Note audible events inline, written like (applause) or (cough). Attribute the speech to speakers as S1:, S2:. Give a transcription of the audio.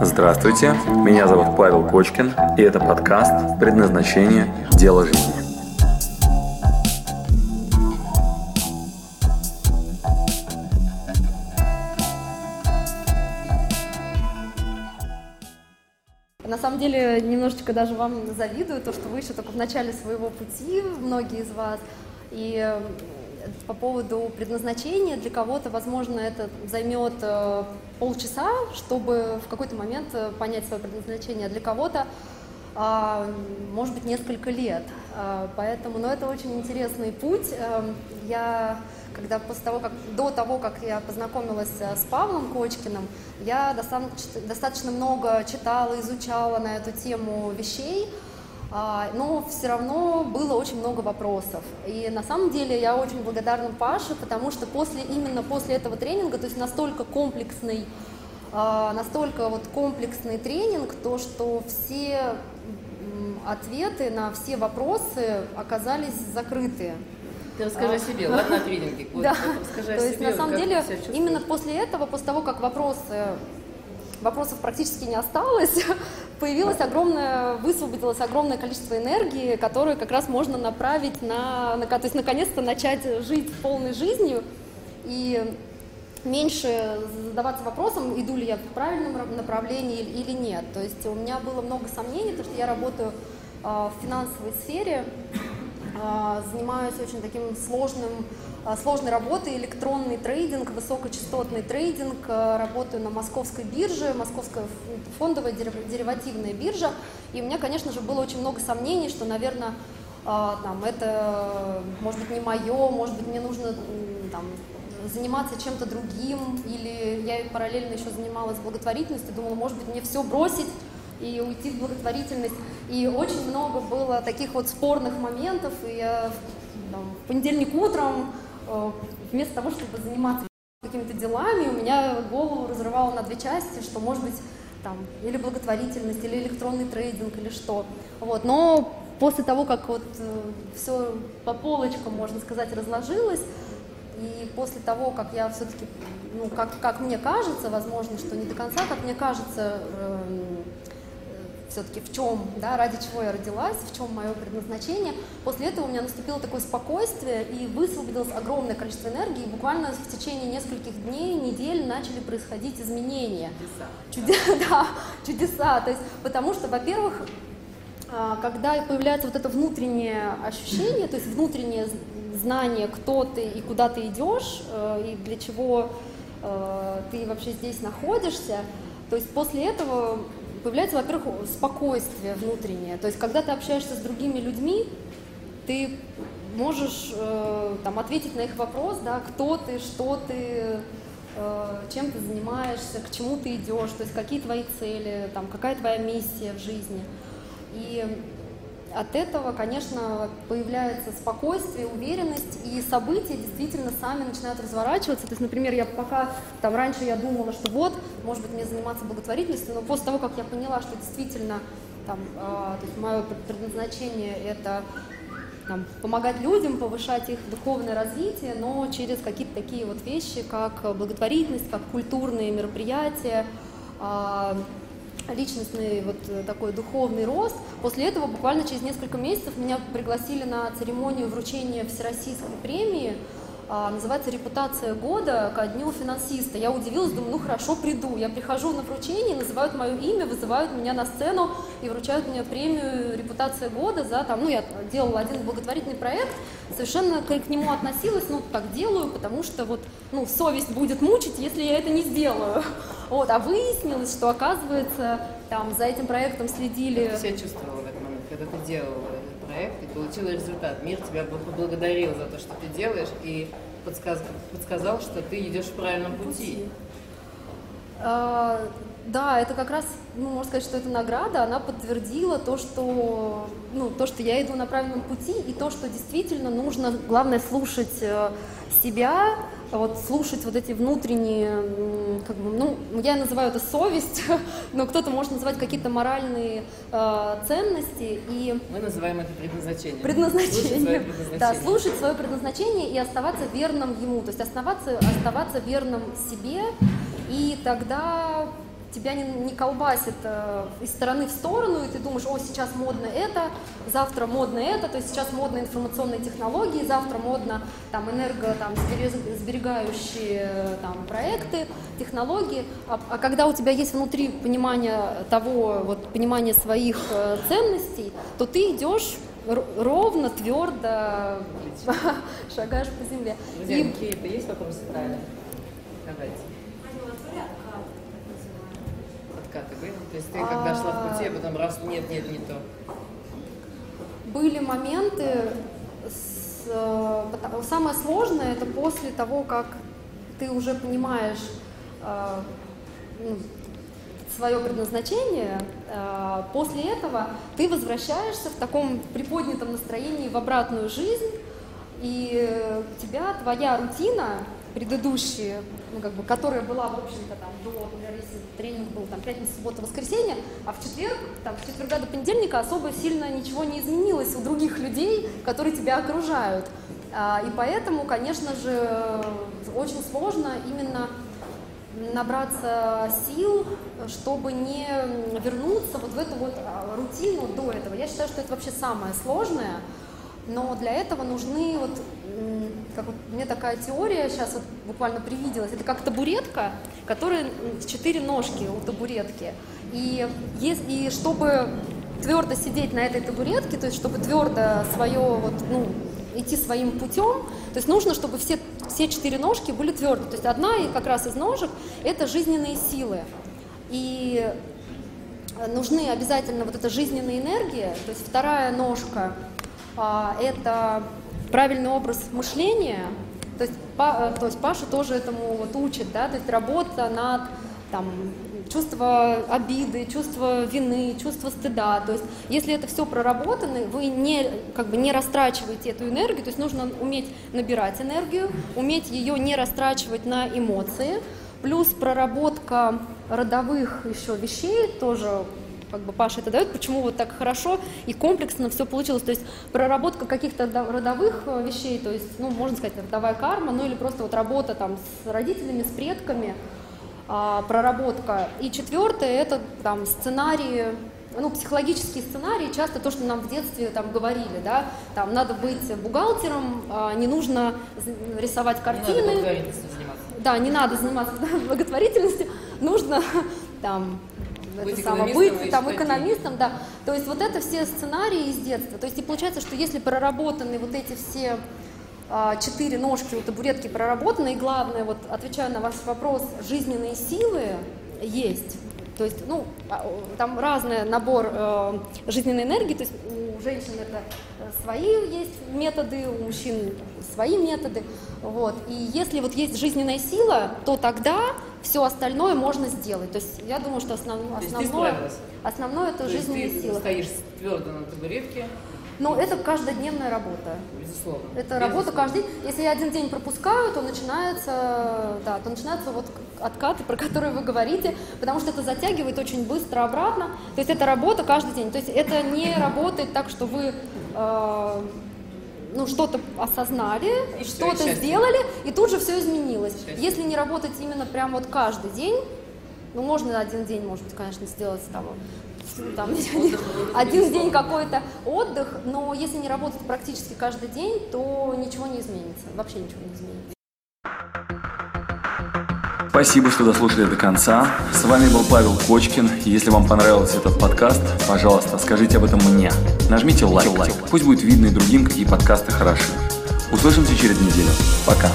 S1: Здравствуйте, меня зовут Павел Кочкин, и это подкаст «Предназначение. Дело жизни».
S2: На самом деле, немножечко даже вам завидую, то, что вы еще только в начале своего пути, многие из вас, и по поводу предназначения, для кого-то, возможно, это займет э, полчаса, чтобы в какой-то момент э, понять свое предназначение, а для кого-то, а, может быть, несколько лет. А, поэтому, но это очень интересный путь. Эм, я когда после того, как, до того, как я познакомилась э, с Павлом Кочкиным, я достаточно, достаточно много читала, изучала на эту тему вещей, но все равно было очень много вопросов. И на самом деле я очень благодарна Паше, потому что после, именно после этого тренинга, то есть настолько комплексный, а, настолько вот комплексный тренинг, то что все ответы на все вопросы оказались закрыты.
S3: Ты расскажи о себе, ладно, о тренинге. (laughs)
S2: Да, расскажи то есть на самом деле именно после этого, после того, как вопросы, вопросов практически не осталось, (laughs) появилось огромное, высвободилось огромное количество энергии, которую как раз можно направить на, на то есть наконец-то начать жить полной жизнью и меньше задаваться вопросом, иду ли я в правильном направлении или нет. То есть у меня было много сомнений, потому что я работаю а, в финансовой сфере, занимаюсь очень таким сложным, а, сложной работой, электронный трейдинг, высокочастотный трейдинг, а, работаю на московской бирже, московская фондовая деривативная биржа, и у меня, конечно же, было очень много сомнений, что, наверное, там, это, может быть, не мое, может быть, мне нужно там, заниматься чем-то другим, или я параллельно еще занималась благотворительностью, думала, может быть, мне все бросить, и уйти в благотворительность. И очень много было таких вот спорных моментов, и я там, в понедельник утром э, вместо того, чтобы заниматься какими-то делами, у меня голову разрывало на две части, что может быть там или благотворительность, или электронный трейдинг, или что. Вот. Но после того, как вот э, все по полочкам, можно сказать, разложилось, и после того, как я все-таки, ну, как, как мне кажется, возможно, что не до конца, как мне кажется, э, все-таки в чем, да, ради чего я родилась, в чем мое предназначение. После этого у меня наступило такое спокойствие и высвободилось огромное количество энергии. И буквально в течение нескольких дней, недель начали происходить изменения.
S3: Чудеса.
S2: Чудеса, (laughs) да, чудеса. То есть, потому что, во-первых, а, когда появляется вот это внутреннее ощущение, то есть внутреннее знание, кто ты и куда ты идешь, э, и для чего э, ты вообще здесь находишься, то есть после этого появляется, во-первых, спокойствие внутреннее. То есть, когда ты общаешься с другими людьми, ты можешь э, там, ответить на их вопрос, да, кто ты, что ты, э, чем ты занимаешься, к чему ты идешь, то есть какие твои цели, там, какая твоя миссия в жизни. И от этого, конечно, появляется спокойствие, уверенность, и события действительно сами начинают разворачиваться. То есть, например, я пока, там, раньше я думала, что вот, может быть, мне заниматься благотворительностью, но после того, как я поняла, что действительно, там, э, то есть мое предназначение – это там, помогать людям, повышать их духовное развитие, но через какие-то такие вот вещи, как благотворительность, как культурные мероприятия, э, личностный вот такой духовный рост. После этого буквально через несколько месяцев меня пригласили на церемонию вручения Всероссийской премии называется «Репутация года» ко дню финансиста. Я удивилась, думаю, ну хорошо, приду. Я прихожу на вручение, называют мое имя, вызывают меня на сцену и вручают мне премию «Репутация года» за там, ну я делала один благотворительный проект, совершенно к нему относилась, ну так делаю, потому что вот, ну совесть будет мучить, если я это не сделаю. Вот, а выяснилось, что оказывается там за этим проектом следили...
S3: Как ты себя чувствовала в этот момент, когда ты делала проект и получила результат. Мир тебя поблагодарил за то, что ты делаешь, и подсказ, подсказал, что ты идешь в правильном пути.
S2: А, да, это как раз, ну, можно сказать, что это награда, она подтвердила то, что, ну, то, что я иду на правильном пути, и то, что действительно нужно, главное, слушать э, себя, вот слушать вот эти внутренние, как бы, ну, я называю это совесть, (laughs) но кто-то может называть какие-то моральные э, ценности и...
S3: Мы называем это предназначением.
S2: Предназначение. Слушать да, слушать свое предназначение и оставаться верным ему, то есть оставаться, оставаться верным себе, и тогда тебя не, не колбасит э, из стороны в сторону, и ты думаешь, о, сейчас модно это, завтра модно это, то есть сейчас модно информационные технологии, завтра модно там энерго, там, сберегающие там, проекты, технологии, а, а когда у тебя есть внутри понимание того, вот, понимание своих э, ценностей, то ты идешь ровно, твердо (laughs) шагаешь по земле.
S3: Друзья, и... какие-то есть вопросы Таля? Давайте. Откаты были? То есть ты когда шла в пути, а потом раз, нет, нет, не то.
S2: Были моменты, с, э, самое сложное это после того, как ты уже понимаешь э, ну, свое предназначение, э, после этого ты возвращаешься в таком приподнятом настроении в обратную жизнь, и у тебя твоя рутина предыдущие, ну, как бы, которая была, в общем-то, там, до, например, если тренинг был там пятница, суббота, воскресенье, а в четверг, там, с четверга до понедельника особо сильно ничего не изменилось у других людей, которые тебя окружают. А, и поэтому, конечно же, очень сложно именно набраться сил, чтобы не вернуться вот в эту вот а, рутину до этого. Я считаю, что это вообще самое сложное, но для этого нужны вот, как вот мне такая теория сейчас вот буквально привиделась, это как табуретка, которая четыре ножки у табуретки. И, и чтобы твердо сидеть на этой табуретке, то есть чтобы твердо свое вот, ну, идти своим путем, то есть нужно, чтобы все, все четыре ножки были твердые. То есть одна и как раз из ножек – это жизненные силы. И нужны обязательно вот эта жизненная энергия, то есть вторая ножка это правильный образ мышления, то есть, па, то есть Паша тоже этому вот учит, да, то есть работа над там, чувство обиды, чувство вины, чувство стыда. То есть, если это все проработано, вы не, как бы не растрачиваете эту энергию, то есть нужно уметь набирать энергию, уметь ее не растрачивать на эмоции, плюс проработка родовых еще вещей тоже как бы Паша это дает, почему вот так хорошо и комплексно все получилось. То есть проработка каких-то родовых э, вещей, то есть, ну, можно сказать, родовая карма, ну или просто вот работа там с родителями, с предками, а, проработка. И четвертое это там сценарии ну, психологические сценарии, часто то, что нам в детстве там говорили, да, там надо быть бухгалтером, а, не нужно рисовать картины. Не надо да, не надо заниматься (laughs) благотворительностью, нужно там быть, это самое, быть там, экономистом, да. То есть вот это все сценарии из детства. То есть и получается, что если проработаны вот эти все а, четыре ножки у табуретки проработаны, и главное, вот отвечаю на ваш вопрос, жизненные силы есть. То есть, ну, а, там разный набор э, жизненной энергии, то есть у женщин это свои есть методы, у мужчин свои методы. Вот. И если вот есть жизненная сила, то тогда все остальное можно сделать. То есть я думаю, что основ, основное, основное это то жизненная
S3: ты
S2: сила.
S3: стоишь твердо на табуретке.
S2: Но это каждодневная работа.
S3: Безусловно.
S2: Это
S3: Безусловно.
S2: работа каждый день. Если я один день пропускаю, то начинается, да, то начинается вот откаты, про которые вы говорите, потому что это затягивает очень быстро обратно. То есть это работа каждый день. То есть это не работает так, что вы э, ну, что-то осознали, что-то сделали, и тут же все изменилось. Счастье. Если не работать именно прям вот каждый день, ну, можно один день, может быть, конечно, сделать там, там (laughs) один день какой-то отдых, но если не работать практически каждый день, то ничего не изменится, вообще ничего не изменится.
S1: Спасибо, что дослушали до конца. С вами был Павел Кочкин. Если вам понравился этот подкаст, пожалуйста, скажите об этом мне. Нажмите лайк. Пусть будет видно и другим, какие подкасты хороши. Услышимся через неделю. Пока.